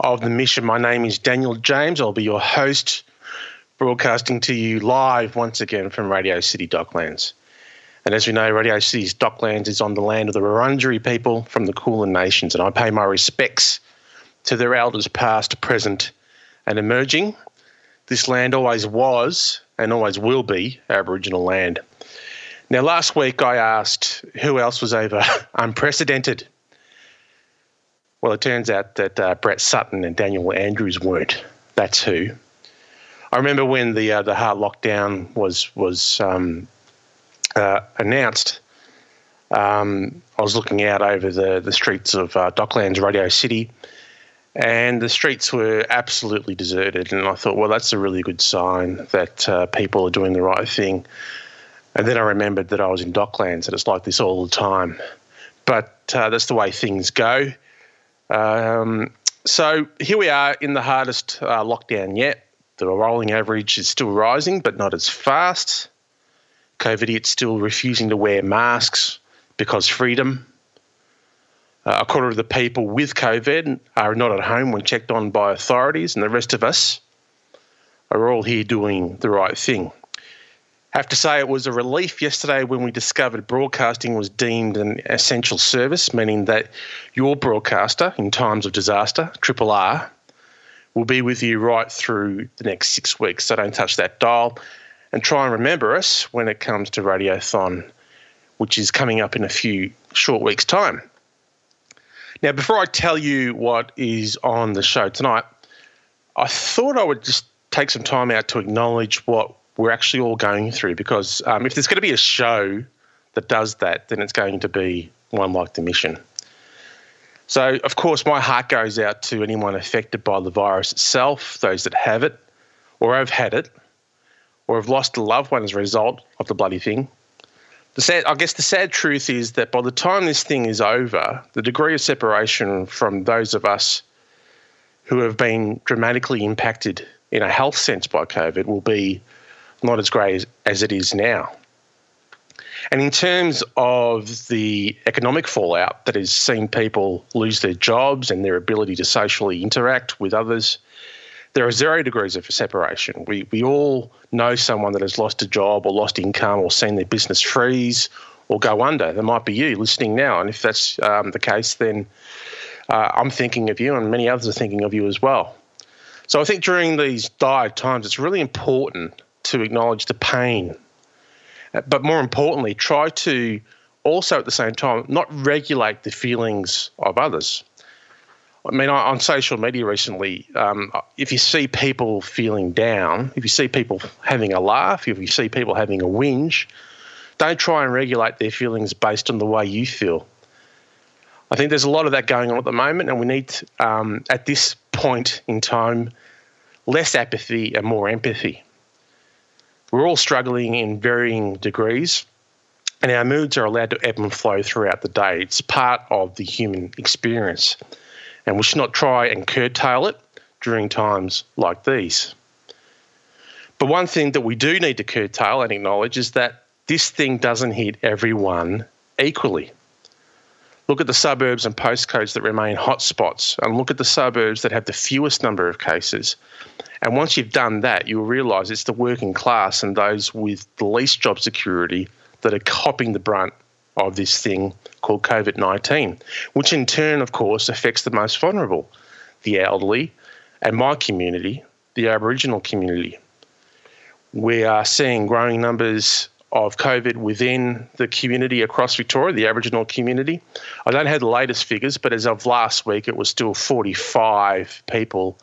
of the mission. My name is Daniel James. I'll be your host, broadcasting to you live once again from Radio City Docklands. And as we know, Radio City's Docklands is on the land of the Wurundjeri people from the Kulin Nations, and I pay my respects to their elders past, present, and emerging. This land always was and always will be Aboriginal land. Now, last week I asked who else was over unprecedented. Well, it turns out that uh, Brett Sutton and Daniel Andrews weren't. That's who. I remember when the uh, the hard lockdown was was um, uh, announced. Um, I was looking out over the the streets of uh, Docklands, Radio City, and the streets were absolutely deserted. And I thought, well, that's a really good sign that uh, people are doing the right thing. And then I remembered that I was in Docklands and it's like this all the time. But uh, that's the way things go. Um, so here we are in the hardest uh, lockdown yet. The rolling average is still rising, but not as fast. COVID still refusing to wear masks because freedom. Uh, a quarter of the people with COVID are not at home when checked on by authorities, and the rest of us are all here doing the right thing have to say it was a relief yesterday when we discovered broadcasting was deemed an essential service, meaning that your broadcaster in times of disaster, Triple R, will be with you right through the next six weeks. So don't touch that dial and try and remember us when it comes to Radiothon, which is coming up in a few short weeks' time. Now, before I tell you what is on the show tonight, I thought I would just take some time out to acknowledge what we're actually all going through. Because um, if there's going to be a show that does that, then it's going to be one like The Mission. So, of course, my heart goes out to anyone affected by the virus itself, those that have it, or have had it, or have lost a loved one as a result of the bloody thing. The sad, I guess the sad truth is that by the time this thing is over, the degree of separation from those of us who have been dramatically impacted in a health sense by COVID will be not as great as, as it is now. And in terms of the economic fallout that has seen people lose their jobs and their ability to socially interact with others, there are zero degrees of separation. We, we all know someone that has lost a job or lost income or seen their business freeze or go under. That might be you listening now. And if that's um, the case, then uh, I'm thinking of you and many others are thinking of you as well. So I think during these dire times, it's really important to acknowledge the pain, but more importantly, try to also at the same time not regulate the feelings of others. I mean, on social media recently, um, if you see people feeling down, if you see people having a laugh, if you see people having a whinge, don't try and regulate their feelings based on the way you feel. I think there's a lot of that going on at the moment, and we need, um, at this point in time, less apathy and more empathy. We're all struggling in varying degrees, and our moods are allowed to ebb and flow throughout the day. It's part of the human experience, and we should not try and curtail it during times like these. But one thing that we do need to curtail and acknowledge is that this thing doesn't hit everyone equally. Look at the suburbs and postcodes that remain hotspots, and look at the suburbs that have the fewest number of cases. And once you've done that, you'll realise it's the working class and those with the least job security that are copping the brunt of this thing called COVID 19, which in turn, of course, affects the most vulnerable, the elderly, and my community, the Aboriginal community. We are seeing growing numbers of COVID within the community across Victoria, the Aboriginal community. I don't have the latest figures, but as of last week, it was still 45 people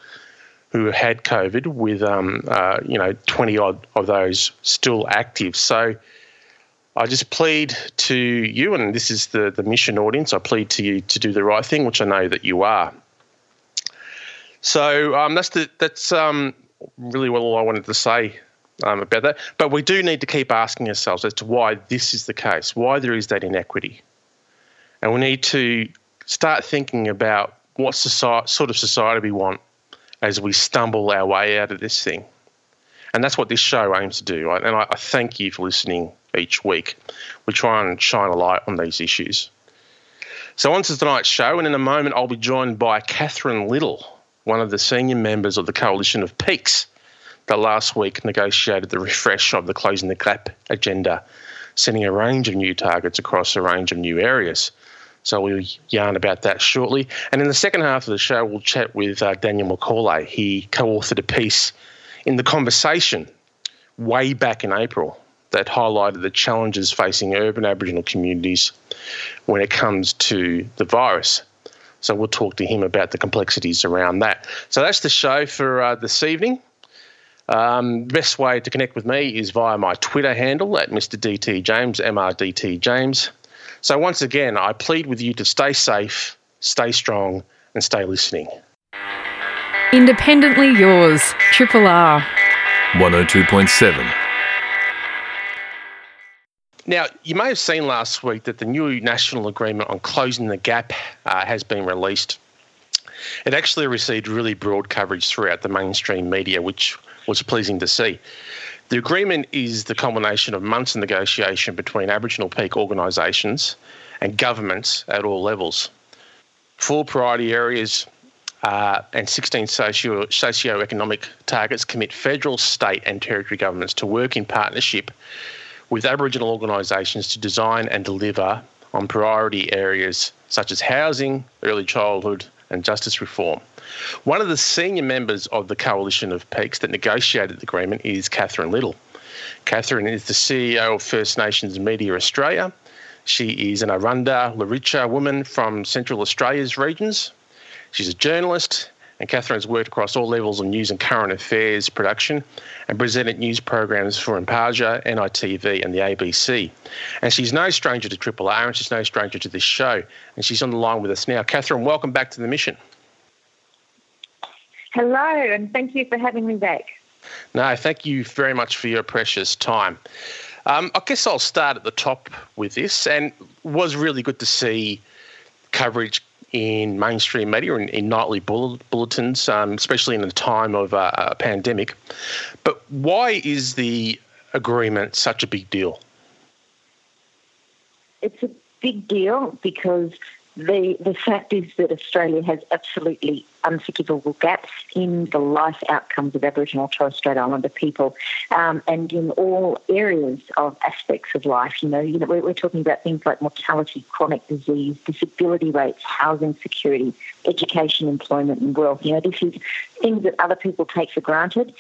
who had COVID, with um, uh, you know 20 odd of those still active. So I just plead to you, and this is the the mission audience. I plead to you to do the right thing, which I know that you are. So um, that's the, that's um, really all I wanted to say um, about that. But we do need to keep asking ourselves as to why this is the case, why there is that inequity, and we need to start thinking about what society, sort of society we want as we stumble our way out of this thing. And that's what this show aims to do. Right? And I, I thank you for listening each week. We try and shine a light on these issues. So, on to tonight's show, and in a moment, I'll be joined by Catherine Liddle, one of the senior members of the Coalition of Peaks that last week negotiated the refresh of the Closing the Gap agenda, setting a range of new targets across a range of new areas. So we'll yarn about that shortly. And in the second half of the show, we'll chat with uh, Daniel McAullay. He co authored a piece in The Conversation way back in April that highlighted the challenges facing urban Aboriginal communities when it comes to the virus. So we'll talk to him about the complexities around that. So that's the show for uh, this evening. Um, best way to connect with me is via my Twitter handle at Mr. DT James, MRDT James. So, once again, I plead with you to stay safe, stay strong, and stay listening. Independently yours, Triple R. 102.7. Now, you may have seen last week that the new national agreement on closing the gap uh, has been released. It actually received really broad coverage throughout the mainstream media, which was pleasing to see. The agreement is the culmination of months of negotiation between Aboriginal peak organisations and governments at all levels. Four priority areas uh, and 16 socio socio-economic targets commit federal, state, and territory governments to work in partnership with Aboriginal organisations to design and deliver on priority areas such as housing, early childhood, and justice reform. One of the senior members of the coalition of peaks that negotiated the agreement is Catherine Liddle. Catherine is the CEO of First Nations Media Australia. She is an Arrernte Luritja woman from Central Australia's regions. She's a journalist, and Catherine's worked across all levels of news and current affairs production and presented news programs for Imparja, NITV, and the ABC. And she's no stranger to Triple R, and she's no stranger to this show. And she's on the line with us now. Catherine, welcome back to the mission. Hello, and thank you for having me back. No, thank you very much for your precious time. Um, I guess I'll start at the top with this, and was really good to see coverage in mainstream media and in nightly bulletins, um, especially in the time of uh, a pandemic. But why is the agreement such a big deal? It's a big deal because the, the fact is that Australia has absolutely unforgivable gaps in the life outcomes of Aboriginal and Torres Strait Islander people um, and in all areas of aspects of life. You know, you know we're, talking about things like mortality, chronic disease, disability rates, housing security, education, employment and wealth. You know, this is things that other people take for granted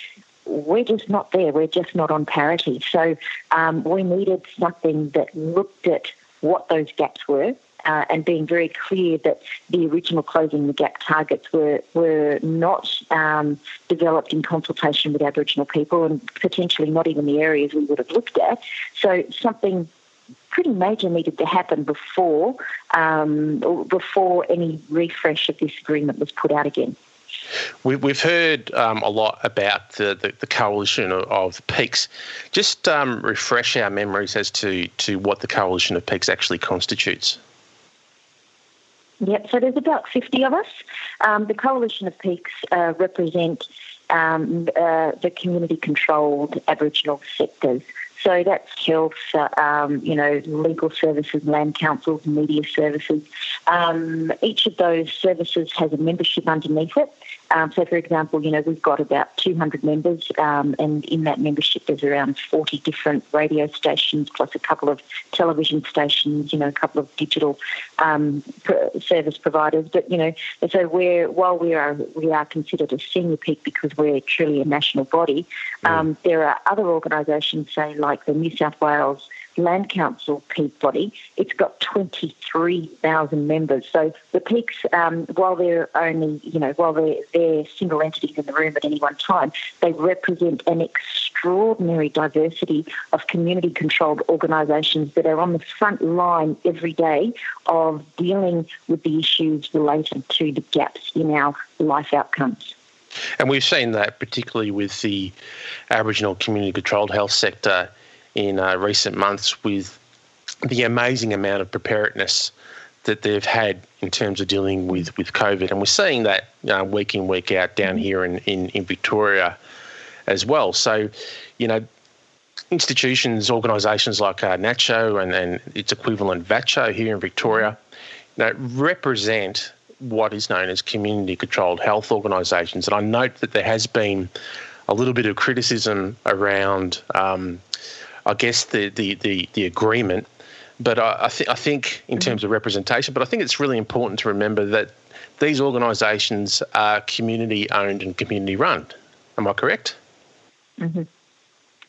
we're just not there. We're just not on parity. So um, we needed something that looked at what those gaps were uh, and being very clear that the original closing the gap targets were were not um, developed in consultation with Aboriginal people and potentially not even the areas we would have looked at. So something pretty major needed to happen before um, before any refresh of this agreement was put out again. We, have heard um, a lot about the, the, the coalition of, peaks. Just um, refresh our memories as to, to what the coalition of peaks actually constitutes. Yep, so there's about 50 of us. Um, the Coalition of Peaks uh, represent um, uh, the community controlled Aboriginal sectors. So that's health, uh, um, you know, legal services, land councils, media services. Um, each of those services has a membership underneath it. Um, so, for example, you know, we've got about 200 members, um, and in that membership, there's around 40 different radio stations, plus a couple of television stations, you know, a couple of digital um, service providers. But you know, so we're while we are we are considered a senior peak because we're truly a national body. Mm. there are other organisations, say like the New South Wales Land Council peak body, it's got 23,000 members. So the peaks, um, while they're only, you know, while they're, they're single entities in the room at any one time, they represent an extraordinary diversity of community controlled organisations that are on the front line every day of dealing with the issues related to the gaps in our life outcomes. And we've seen that particularly with the Aboriginal community controlled health sector in uh, recent months with the amazing amount of preparedness that they've had in terms of dealing with, with COVID. And we're seeing that week in, week out down mm-hmm. here in, in, in Victoria as well. So, you know, institutions, organisations like uh, NACCHO and, and its equivalent VACCHO here in Victoria, you know, represent what is known as community controlled health organisations. And I note that there has been a little bit of criticism around, um, I guess, the, the, the, the agreement. But I, I, th- I think, in mm-hmm. terms of representation, but I think it's really important to remember that these organisations are community owned and community run. Am I correct? Mm-hmm.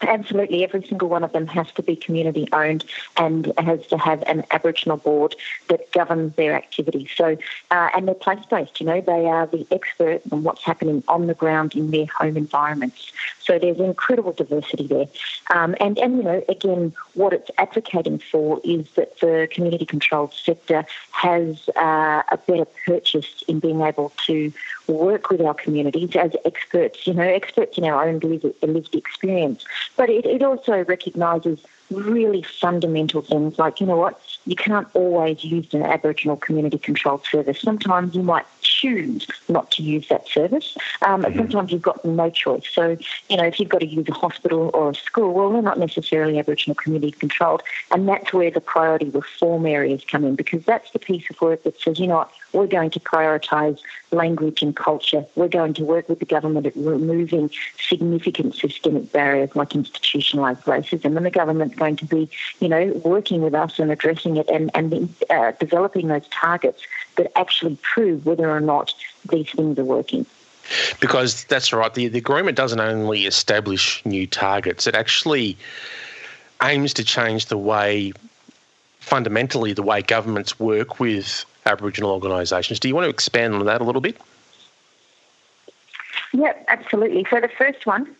Absolutely, every single one of them has to be community owned and has to have an Aboriginal board that governs their activities. So, uh, and they're place based. You know, they are the experts on what's happening on the ground in their home environments. So there's incredible diversity there. Um, and and you know, again, what it's advocating for is that the community controlled sector has uh, a better purchase in being able to work with our communities as experts. You know, experts in our own lived experience but it, it also recognises really fundamental things like, you know what, you can't always use an Aboriginal community controlled service. Sometimes you might choose not to use that service. Um, mm-hmm. Sometimes you've got no choice. So, you know, if you've got to use a hospital or a school, well, they're not necessarily Aboriginal community controlled. And that's where the priority reform areas come in because that's the piece of work that says, you know what, we're going to prioritise language and culture. We're going to work with the government at removing significant systemic barriers like institutionalised racism. And the government's going to be, you know, working with us and addressing it and, and uh, developing those targets that actually prove whether or not these things are working. Because that's right, the, the agreement doesn't only establish new targets, it actually aims to change the way, fundamentally, the way governments work with Aboriginal organisations. Do you want to expand on that a little bit? Yeah, absolutely. So the first one,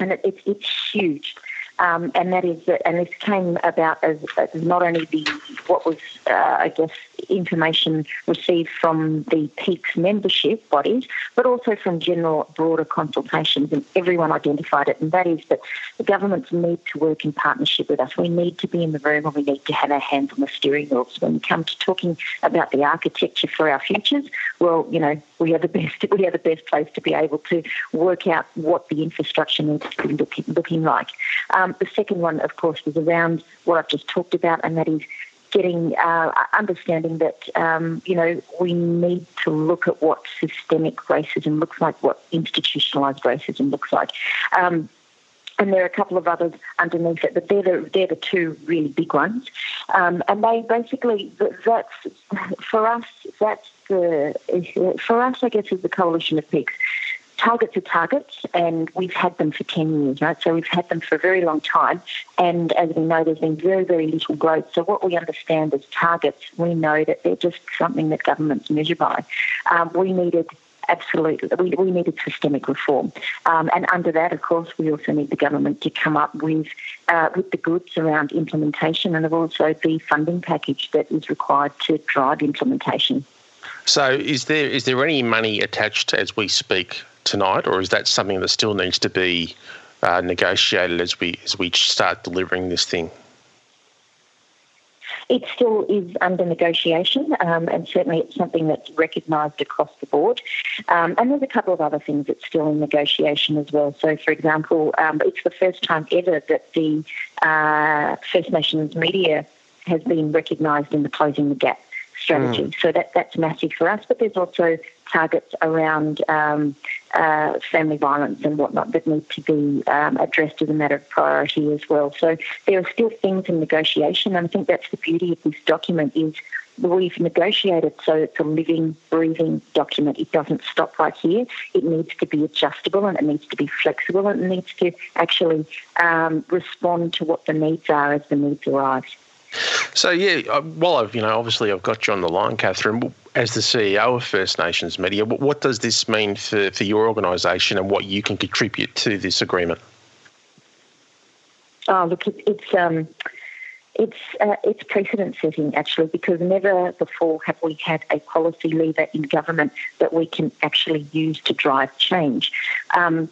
and it, it, it's huge, um, and that is and this came about as, as not only the what was, uh, I guess, information received from the Peaks membership bodies, but also from general broader consultations, and everyone identified it, and that is that the governments need to work in partnership with us. We need to be in the room, and we need to have our hands on the steering wheels. When we come to talking about the architecture for our futures, well, you know, we are the best. We are the best place to be able to work out what the infrastructure needs to be looking, looking like. Um, the second one, of course, was around what I've just talked about, and that is getting uh, understanding that um, you know we need to look at what systemic racism looks like, what institutionalized racism looks like. Um, and there are a couple of others underneath it, but they're the, they're the two really big ones. Um, and they basically, that's, for us, that's the, for us, I guess, is the coalition of peaks targets are targets, and we've had them for 10 years, right? So we've had them for a very long time. And as we know, there's been very, very little growth. So what we understand as targets, we know that they're just something that governments measure by. Um, we needed absolutely. We, we needed systemic reform. Um, and under that, of course, we also need the government to come up with, uh, with the goods around implementation and also the funding package that is required to drive implementation. So, is there is there any money attached as we speak tonight, or is that something that still needs to be uh, negotiated as we as we start delivering this thing? It still is under negotiation, um, and certainly it's something that's recognised across the board. Um, and there's a couple of other things that's still in negotiation as well. So, for example, um, it's the first time ever that the uh, First Nations media has been recognised in the Closing the Gap strategy. Mm. So that that's massive for us. But there's also targets around um, uh, family violence and whatnot that need to be um, addressed as a matter of priority as well. So there are still things in negotiation, and I think that's the beauty of this document is we've negotiated so it's a living, breathing document. It doesn't stop right here. It needs to be adjustable and it needs to be flexible and it needs to actually um, respond to what the needs are as the needs arise. So yeah, uh, well, I've you know obviously I've got you on the line, Catherine. As the CEO of First Nations Media, what does this mean for, for your organisation and what you can contribute to this agreement? Oh, look, it's um, it's uh, it's precedent setting actually because never before have we had a policy lever in government that we can actually use to drive change. Um,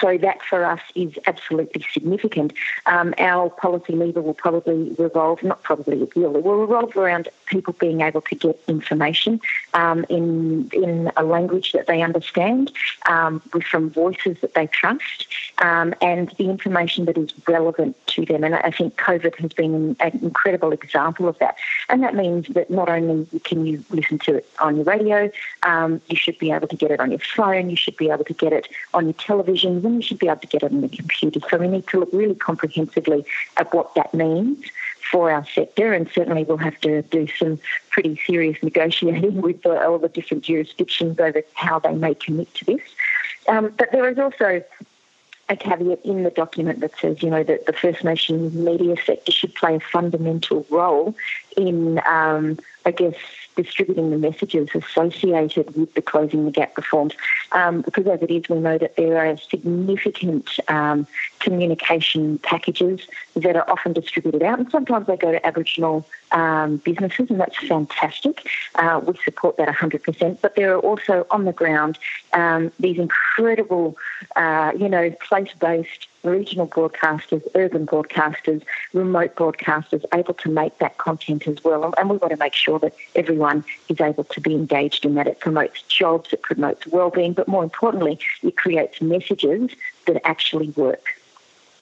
so that for us is absolutely significant. Um, our policy lever will probably revolve, not probably, it will, it will revolve around people being able to get information um, in in a language that they understand, um, from voices that they trust, um, and the information that is relevant to them. And I think COVID has been an incredible example of that. And that means that not only can you listen to it on your radio, um, you should be able to get it on your phone, you should be able to get it on your television, and you should be able to get it on the computer. So we need to look really comprehensively at what that means for our sector, and certainly we'll have to do some pretty serious negotiating with the, all the different jurisdictions over how they may commit to this. Um, but there is also a caveat in the document that says, you know, that the First Nations media sector should play a fundamental role in, um, I guess, distributing the messages associated with the Closing the Gap reforms. Um, because as it is, we know that there are significant um, communication packages that are often distributed out, and sometimes they go to Aboriginal um, businesses, and that's fantastic. Uh, we support that 100%. But there are also on the ground um, these incredible, uh, you know, place-based regional broadcasters, urban broadcasters, remote broadcasters able to make that content as well. And we want to make sure that everyone is able to be engaged in that. It promotes jobs, it promotes well-being, but more importantly, it creates messages that actually work.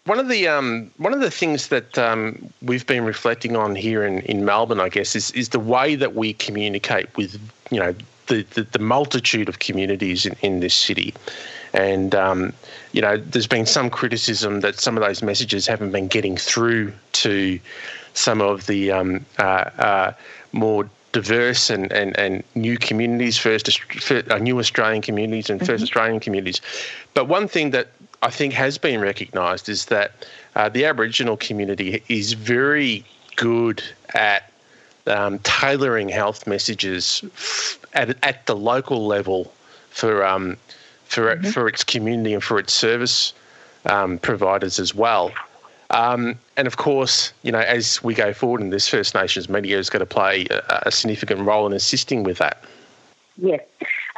One of the um, one of the things that um, we've been reflecting on here in, in Melbourne, I guess, is is the way that we communicate with you know the, the, the multitude of communities in, in this city. And, um, you know, there's been some criticism that some of those messages haven't been getting through to some of the um, uh, uh, more diverse and, and, and new communities, first uh, new Australian communities and 1st mm-hmm. Australian communities. But one thing that I think has been recognised is that uh, the Aboriginal community is very good at um, tailoring health messages at, at the local level for um, for mm-hmm. for its community and for its service um, providers as well. Um, and of course, you know, as we go forward in this, First Nations media is going to play a, a significant role in assisting with that. Yes.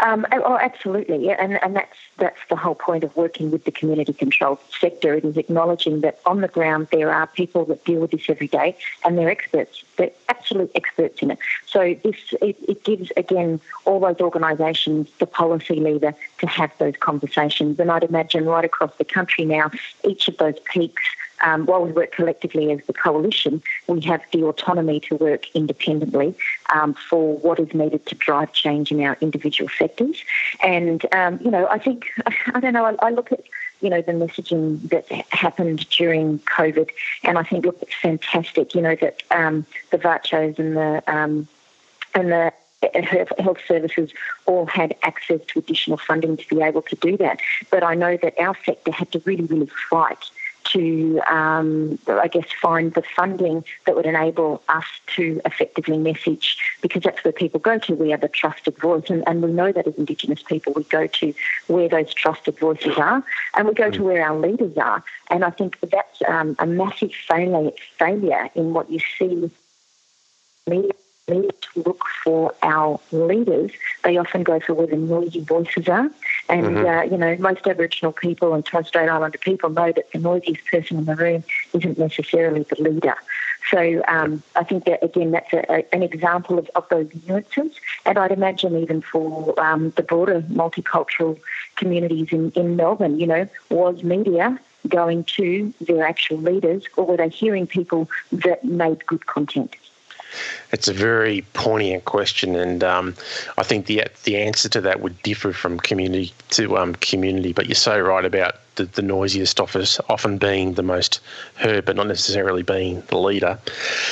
Um, oh, absolutely, and, and that's that's the whole point of working with the community controlled sector. It is acknowledging that on the ground there are people that deal with this every day, and they're experts. They're absolute experts in it. So this it, it gives again all those organisations the policy lever to have those conversations. And I'd imagine right across the country now, each of those peaks um, while we work collectively as the coalition, we have the autonomy to work independently um, for what is needed to drive change in our individual sectors. And, um, you know, I think, I don't know, I, I, look at, you know, the messaging that happened during COVID, and I think, look, it's fantastic, you know, that um, the VACCHOs and the, um, and the health services all had access to additional funding to be able to do that. But I know that our sector had to really, really fight to, um, I guess, find the funding that would enable us to effectively message because that's where people go to. We are the trusted voice, and, and we know that as Indigenous people, we go to where those trusted voices are, and we go to where our leaders are. And I think that's um, a massive failure, failure in what you see media need to look for our leaders, they often go for where the noisy voices are. And, mm-hmm. uh, you know, most Aboriginal people and Torres Strait Islander people know that the noisiest person in the room isn't necessarily the leader. So um, I think that, again, that's a, a, an example of, of, those nuances. And I'd imagine even for um, the broader multicultural communities in, in Melbourne, you know, was media going to their actual leaders or were they hearing people that made good content? It's a very poignant question, and um, I think the the answer to that would differ from community to um, community. But you're so right about the, the noisiest office often being the most heard, but not necessarily being the leader.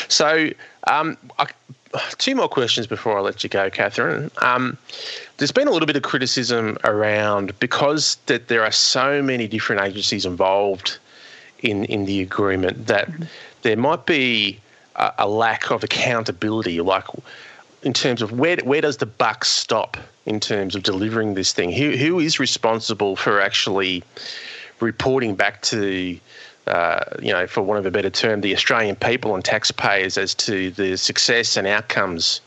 So, um, I, two more questions before I let you go, Catherine. Um, there's been a little bit of criticism around because that there are so many different agencies involved in in the agreement that mm-hmm. there might be a, lack of accountability, like in terms of where where does the buck stop in terms of delivering this thing? Who who is responsible for actually reporting back to uh, you know, for want of a better term, the Australian people and taxpayers as to the success and outcomes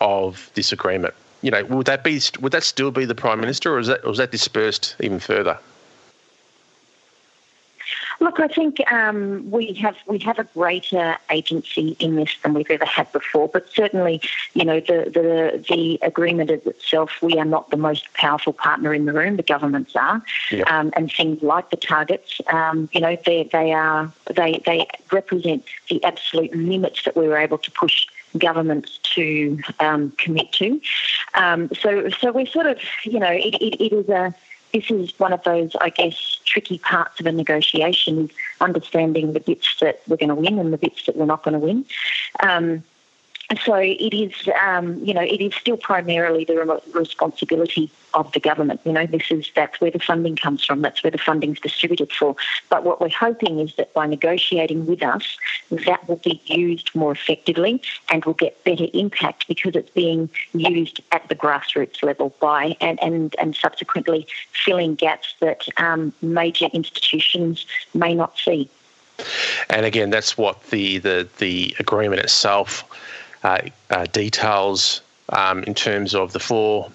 of this agreement? You know, would that be would that still be the prime minister, or is that or is that dispersed even further? Look, I think um, we have we have a greater agency in this than we've ever had before. But certainly, you know, the the, the agreement itself, we are not the most powerful partner in the room. The governments are, yep. um, and things like the targets, um, you know, they they are they they represent the absolute limits that we were able to push governments to um, commit to. Um, so so we're sort of, you know, it, it, it is a this is one of those, I guess, tricky parts of a negotiation, understanding the bits that we're going to win and the bits that we're not going to win. Um, so it is, um, you know, it is still primarily the responsibility of the government. You know, this is that's where the funding comes from. That's where the funding's distributed for. But what we're hoping is that by negotiating with us, that will be used more effectively and will get better impact because it's being used at the grassroots level by and and, and subsequently filling gaps that um, major institutions may not see. And again, that's what the the, the agreement itself details um, in terms of the four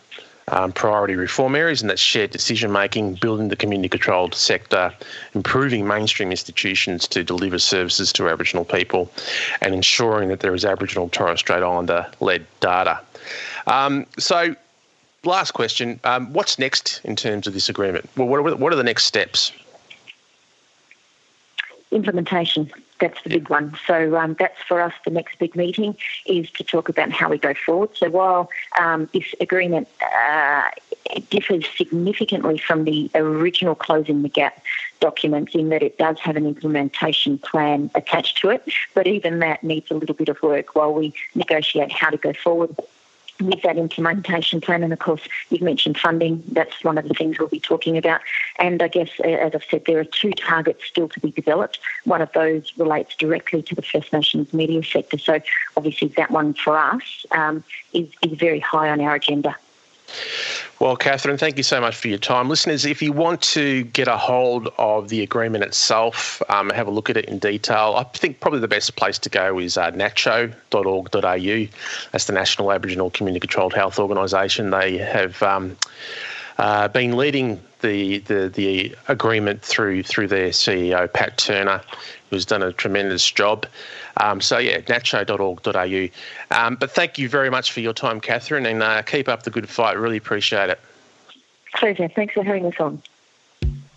um, priority reform areas, and that's shared decision making, building the community controlled sector, improving mainstream institutions to deliver services to Aboriginal people, and ensuring that there is Aboriginal Torres Strait Islander led data. Um, so, last question um, what's next in terms of this agreement? Well, what are, what are the next steps? Implementation. That's the big one. So um, that's for us. The next big meeting is to talk about how we go forward. So while um, this agreement uh, differs significantly from the original closing the gap document in that it does have an implementation plan attached to it, but even that needs a little bit of work while we negotiate how to go forward with that implementation plan. And of course, you've mentioned funding. That's one of the things we'll be talking about. And I guess, as I've said, there are two targets still to be developed. One of those relates directly to the First Nations media sector. So obviously, that one for us um, is, is very high on our agenda. Well, Catherine, thank you so much for your time. Listeners, if you want to get a hold of the agreement itself, um, have a look at it in detail, I think probably the best place to go is uh, naccho.org.au. That's the National Aboriginal Community Controlled Health Organisation. They have um, uh, been leading the, the, the agreement through through their CEO, Pat Turner, who's done a tremendous job. Um, so, yeah, naccho.org.au. Um, but thank you very much for your time, Catherine, and uh, keep up the good fight. Really appreciate it. Pleasure. Thanks for having us on.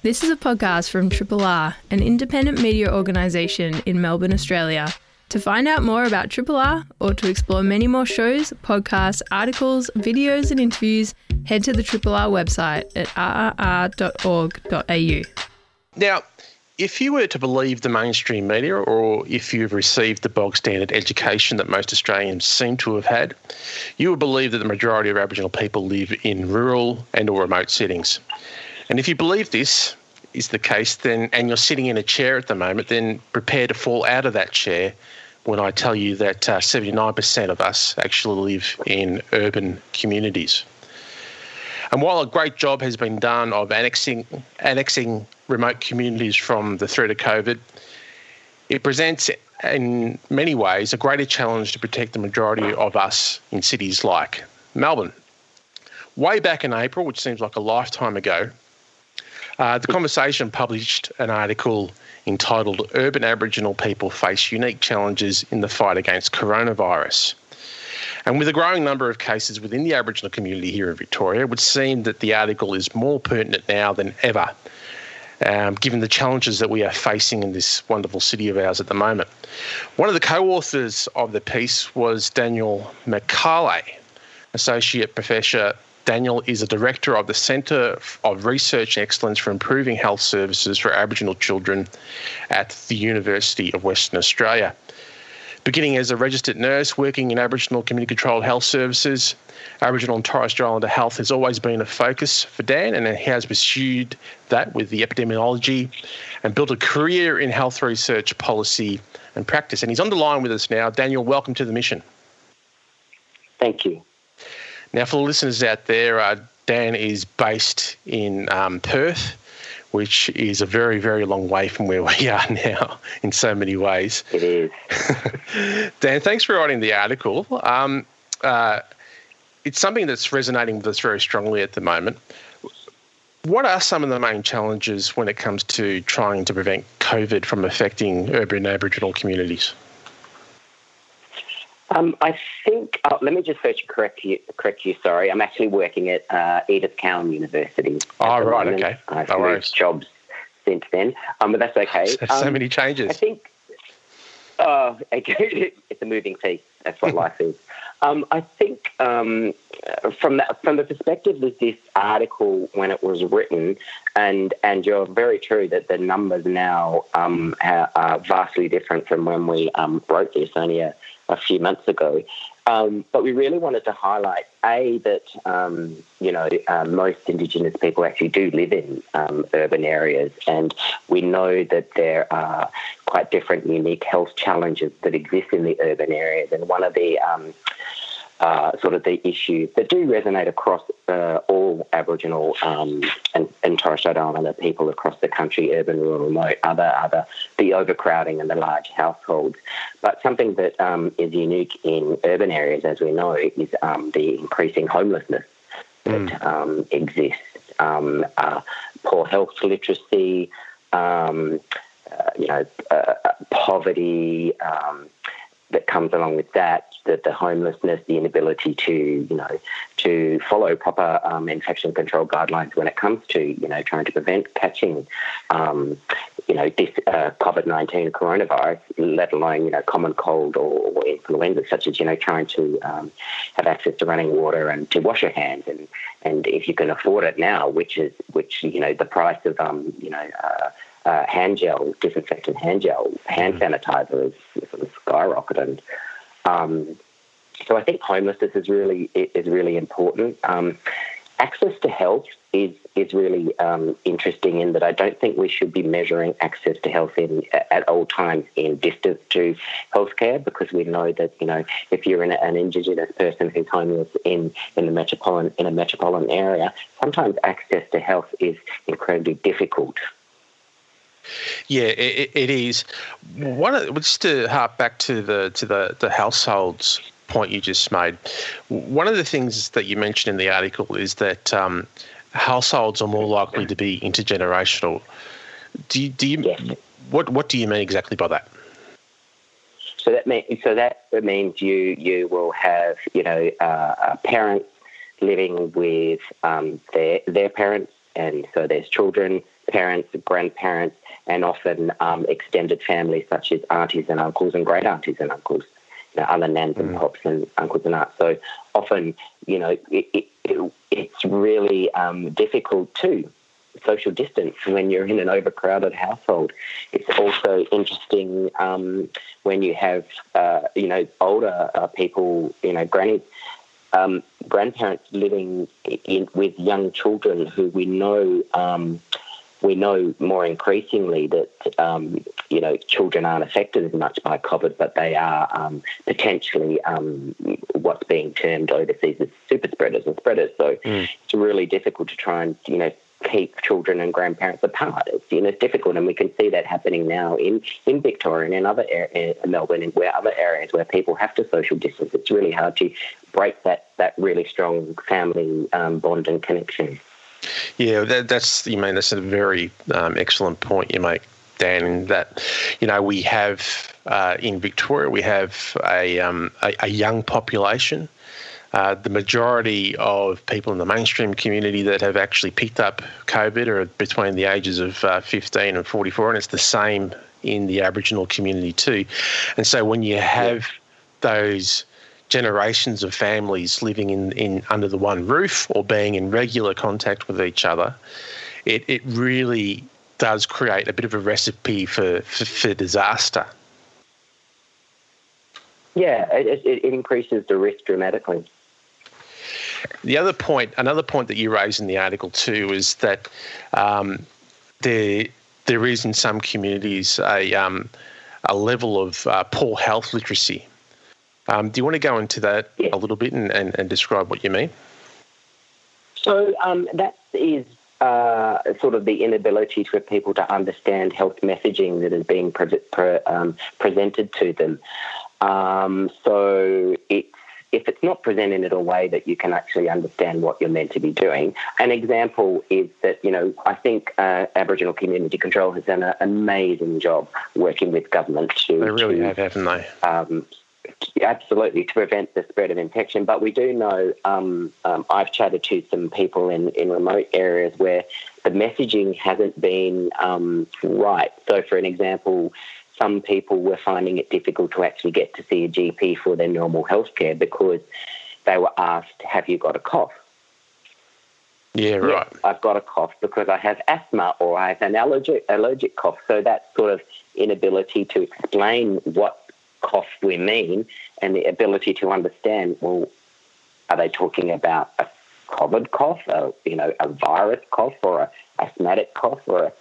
This is a podcast from Triple R, an independent media organisation in Melbourne, Australia. To find out more about Triple R or to explore many more shows, podcasts, articles, videos, and interviews, head to the Triple R website at rrr.org.au. Now, if you were to believe the mainstream media or if you've received the bog standard education that most Australians seem to have had, you would believe that the majority of Aboriginal people live in rural and or remote settings. And if you believe this is the case then and you're sitting in a chair at the moment, then prepare to fall out of that chair when I tell you that uh, 79% of us actually live in urban communities. And while a great job has been done of annexing annexing remote communities from the threat of COVID, it presents in many ways a greater challenge to protect the majority of us in cities like Melbourne. Way back in April, which seems like a lifetime ago, uh, the conversation published an article entitled Urban Aboriginal People Face Unique Challenges in the Fight Against Coronavirus. And with a growing number of cases within the Aboriginal community here in Victoria, it would seem that the article is more pertinent now than ever, um, given the challenges that we are facing in this wonderful city of ours at the moment. One of the co authors of the piece was Daniel McAullay, Associate Professor. Daniel is a director of the Centre of Research and Excellence for Improving Health Services for Aboriginal Children at the University of Western Australia. Beginning as a registered nurse working in Aboriginal community controlled health services, Aboriginal and Torres Strait Islander health has always been a focus for Dan, and he has pursued that with the epidemiology and built a career in health research, policy, and practice. And he's on the line with us now. Daniel, welcome to the mission. Thank you. Now, for the listeners out there, uh, Dan is based in um, Perth which is a very, very long way from where we are now in so many ways. It is. Dan, thanks for writing the article. Um, uh, it's something that's resonating with us very strongly at the moment. What are some of the main challenges when it comes to trying to prevent COVID from affecting urban Aboriginal communities? Um, I think. Oh, let me just first correct you. Correct you. Sorry, I'm actually working at uh, Edith Cowan University. Oh, right. Moment. Okay. I've no moved worries. jobs since then, um, but that's okay. so, so um, many changes. I think. Oh, it's a moving feast. That's what life is. Um, I think um, from the, from the perspective of this article when it was written, and and you're very true that the numbers now um, are vastly different from when we um, wrote this only a, a few months ago. Um, but we really wanted to highlight a that um, you know uh, most Indigenous people actually do live in um, urban areas, and we know that there are quite different, unique health challenges that exist in the urban areas. And one of the um, uh, sort of the issues that do resonate across uh, all Aboriginal um, and, and Torres Strait Islander people across the country, urban, rural, remote, other, other, the overcrowding and the large households. But something that um, is unique in urban areas, as we know, is um, the increasing homelessness that mm. Um, exists. Um, uh, poor health literacy, um, uh, you know, uh, poverty that comes along with that the, the homelessness, the inability to, you know, to follow proper um, infection control guidelines when it comes to, you know, trying to prevent catching, um, you know, this uh, COVID-19 coronavirus, let alone, you know, common cold or, or influenza, such as, you know, trying to um, have access to running water and to wash your hands. And, and if you can afford it now, which is, which, you know, the price of, um, you know, uh, uh, hand gel, disinfectant hand gel, hand mm. sanitizer is sort of skyrocketed. Um, so I think homelessness is really is really important. Um, access to health is is really um, interesting in that I don't think we should be measuring access to health in at all times in distance to healthcare because we know that you know if you're an, an indigenous person who's homeless in in the metropolitan in a metropolitan area, sometimes access to health is incredibly difficult. Yeah, it, it is. One of, just to harp back to the to the, the households point you just made. One of the things that you mentioned in the article is that um, households are more likely to be intergenerational. Do you, do you yes. what what do you mean exactly by that? So that means so that means you you will have you know uh, uh, parents living with um, their their parents, and so there's children, parents, grandparents, and often um, extended families such as aunties and uncles and great aunties and uncles, you know, other nans and mm. pops and uncles and aunts. So often, you know, it, it, it, it's really um, difficult to social distance when you're in an overcrowded household. It's also interesting um, when you have, uh, you know, older uh, people, you know, grannies, um, grandparents living in, with young children who we know um, we know more increasingly that um, you know children aren't affected as much by COVID, but they are um, potentially um, what's being termed overseas as super spreaders and spreaders. So mm. it's really difficult to try and you know keep children and grandparents apart. It's you know it's difficult, and we can see that happening now in in Victoria and in other areas, Melbourne, and where other areas where people have to social distance. It's really hard to break that that really strong family um, bond and connection. Yeah, that, that's you mean that's a very um, excellent point you make, Dan. In that, you know, we have uh, in Victoria we have a, um, a, a young population. Uh, the majority of people in the mainstream community that have actually picked up COVID are between the ages of uh, 15 and 44, and it's the same in the Aboriginal community too. And so when you have those generations of families living in, in under the one roof or being in regular contact with each other, it, it really does create a bit of a recipe for, for, for disaster. Yeah, it, it increases the risk dramatically. The other point, another point that you raise in the article too, is that um, there there is in some communities a um, a level of uh, poor health literacy um, do you want to go into that a little bit and, and, and, describe what you mean? So um, that is uh, sort of the inability for people to understand health messaging that is being pre- pre- um, presented to them. Um, so it's if it's not presented in a way that you can actually understand what you're meant to be doing. An example is that, you know, I think uh, Aboriginal Community Control has done an amazing job working with government to. They really to, have, haven't they? Um, absolutely, to prevent the spread of infection. But we do know, um, um, I've chatted to some people in, in remote areas where the messaging hasn't been um, right. So, for an example, some people were finding it difficult to actually get to see a GP for their normal health care because they were asked, Have you got a cough? Yeah, right. Yes, I've got a cough because I have asthma or I have an allergic, allergic cough. So that sort of inability to explain what cough we mean and the ability to understand, well, are they talking about a COVID cough, a, you know, a virus cough or a asthmatic cough or a,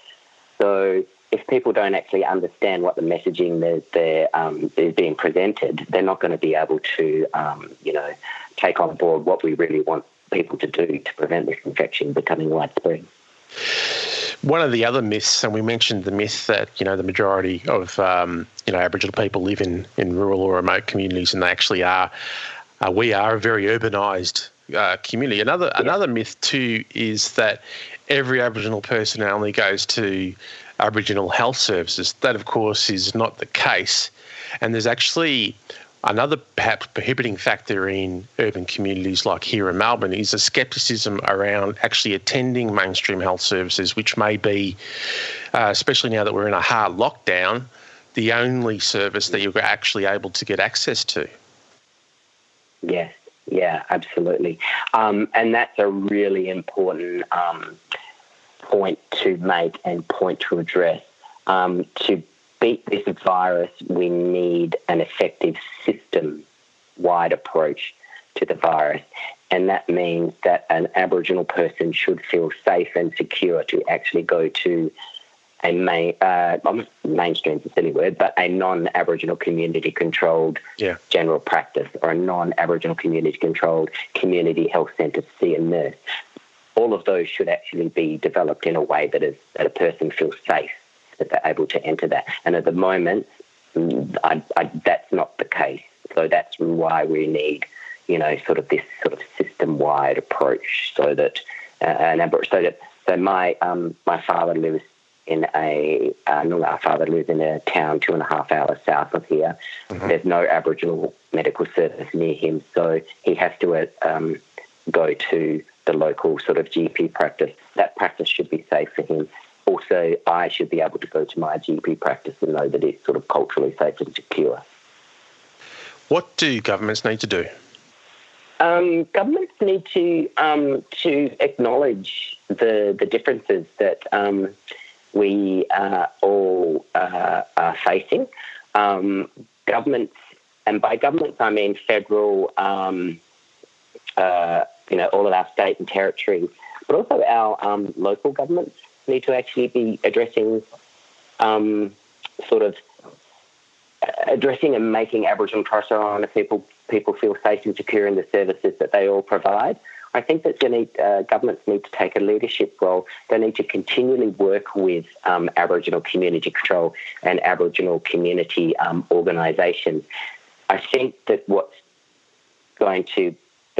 so if people don't actually understand what the messaging that they're, um, is being presented, they're not going to be able to, um, you know, take on board what we really want people to do to prevent this infection becoming widespread. One of the other myths, and we mentioned the myth that you know the majority of um, you know Aboriginal people live in in rural or remote communities, and they actually are. Uh, we are a very urbanised uh, community. Another yeah. another myth too is that every Aboriginal person only goes to Aboriginal health services. That, of course, is not the case. And there's actually another perhaps prohibiting factor in urban communities like here in Melbourne is a skepticism around actually attending mainstream health services, which may be, uh, especially now that we're in a hard lockdown, the only service that you're actually able to get access to. Yes, yeah, absolutely. Um, and that's a really important um, point to make and point to address. Um, to beat this virus, we need an effective system wide approach to the virus. And that means that an Aboriginal person should feel safe and secure to actually go to a main, uh, mainstream is a silly word, but a non-Aboriginal community controlled yeah. general practice or a non-Aboriginal community controlled community health centre to see a nurse all of those should actually be developed in a way that is that a person feels safe that they're able to enter that. And at the moment, mm, I, I, that's not the case. So that's why we need, you know, sort of this sort of system-wide approach, so that uh, and so that so my um, my father lives in a uh, no, our father lives in a town two and a half hours south of here. Mm-hmm. There's no Aboriginal medical service near him, so he has to uh, um, go to the local sort of GP practice. That practice should be safe for him. Also, I should be able to go to my GP practice and know that it's sort of culturally safe and secure. What do governments need to do? Um, governments need to um, to acknowledge the the differences that um, we uh, all uh, are facing. Um, governments, and by governments I mean federal, um, uh, you know, all of our state and territory, but also our um, local governments need to actually be addressing sort of addressing and making Aboriginal Torres Islander people people feel safe and secure in the services that they all provide. I think that need, uh, governments need to take a leadership role. They need to continually work with um, Aboriginal community control and Aboriginal community um, organisations. I think that what's going to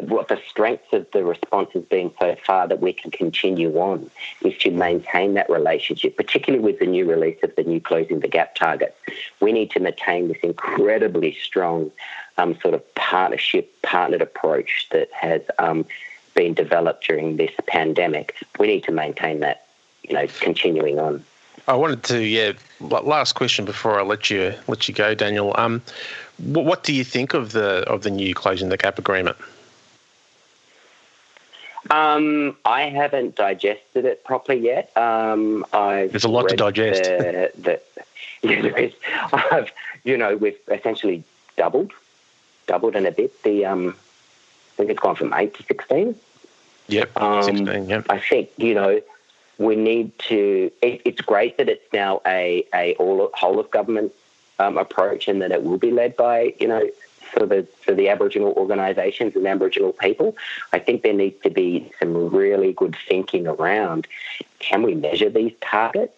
what the strength of the response has been so far that we can continue on is to maintain that relationship, particularly with the new release of the new Closing the Gap targets. We need to maintain this incredibly strong um, sort of partnership, partnered approach that has um, been developed during this pandemic. We need to maintain that, you know, continuing on. I wanted to, yeah. Last question before I let you let you go, Daniel. Um, what do you think of the of the new closing the gap agreement? Um, I haven't digested it properly yet. Um, i There's a lot to digest. The, the, yeah, there is. I've, you know, we've essentially doubled, doubled in a bit. The um, I think it's gone from eight to sixteen. Yep, um, sixteen. Yep. I think you know we need to. It, it's great that it's now a a all whole of government um, approach, and that it will be led by you know for the for the Aboriginal organisations and Aboriginal people. I think there needs to be some really good thinking around: can we measure these targets?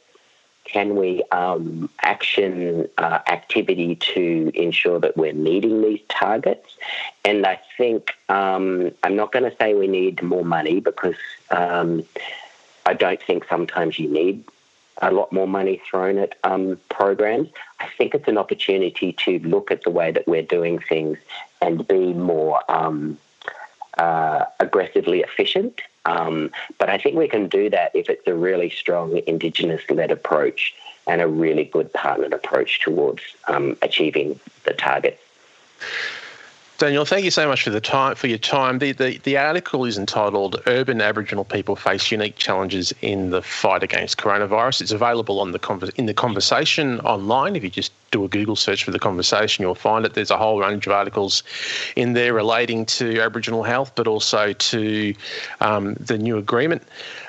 Can we um, action uh, activity to ensure that we're meeting these targets? And I think um, I'm not going to say we need more money because um, I don't think sometimes you need a lot more money thrown at um, programs. I think it's an opportunity to look at the way that we're doing things and be more um, uh, aggressively efficient. Um, but I think we can do that if it's a really strong Indigenous led approach and a really good partnered approach towards um, achieving the targets. Daniel, thank you so much for the time for your time. The, the the article is entitled "Urban Aboriginal People Face Unique Challenges in the Fight Against Coronavirus." It's available on the in the conversation online. If you just do a Google search for the conversation, you'll find it. There's a whole range of articles in there relating to Aboriginal health, but also to um, the new agreement.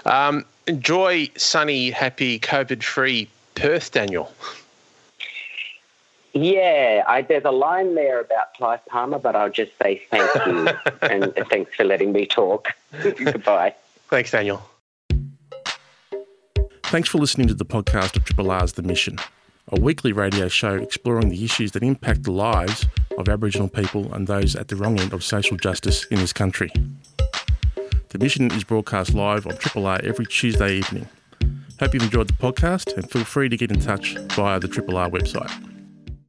Um, enjoy sunny, happy, COVID-free Perth, Daniel. Yeah, I, there's a line there about Clive Palmer, but I'll just say thank you and thanks for letting me talk. Goodbye. Thanks, Daniel. Thanks for listening to the podcast of Triple R's The Mission, a weekly radio show exploring the issues that impact the lives of Aboriginal people and those at the wrong end of social justice in this country. The Mission is broadcast live on Triple R every Tuesday evening. Hope you've enjoyed the podcast and feel free to get in touch via the Triple R website.